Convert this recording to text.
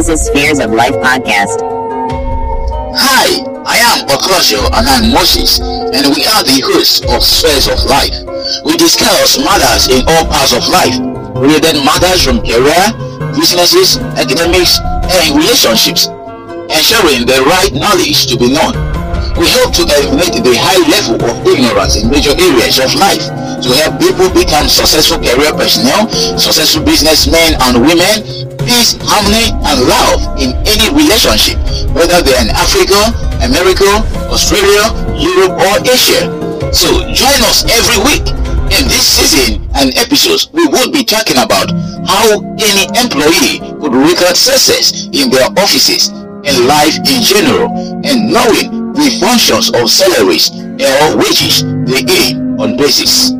This is Spheres of Life podcast. Hi, I am Okoloshia and I'm Moses, and we are the hosts of Spheres of Life. We discuss matters in all parts of life, related matters from career, businesses, academics, and relationships, ensuring the right knowledge to be known. We hope to eliminate the high level of ignorance in major areas of life to help people become successful career personnel, successful businessmen and women, peace, harmony, and love in any relationship, whether they're in Africa, America, Australia, Europe, or Asia. So join us every week. In this season and episodes, we will be talking about how any employee could record success in their offices and life in general, and knowing the functions of salaries or wages they gain on basis.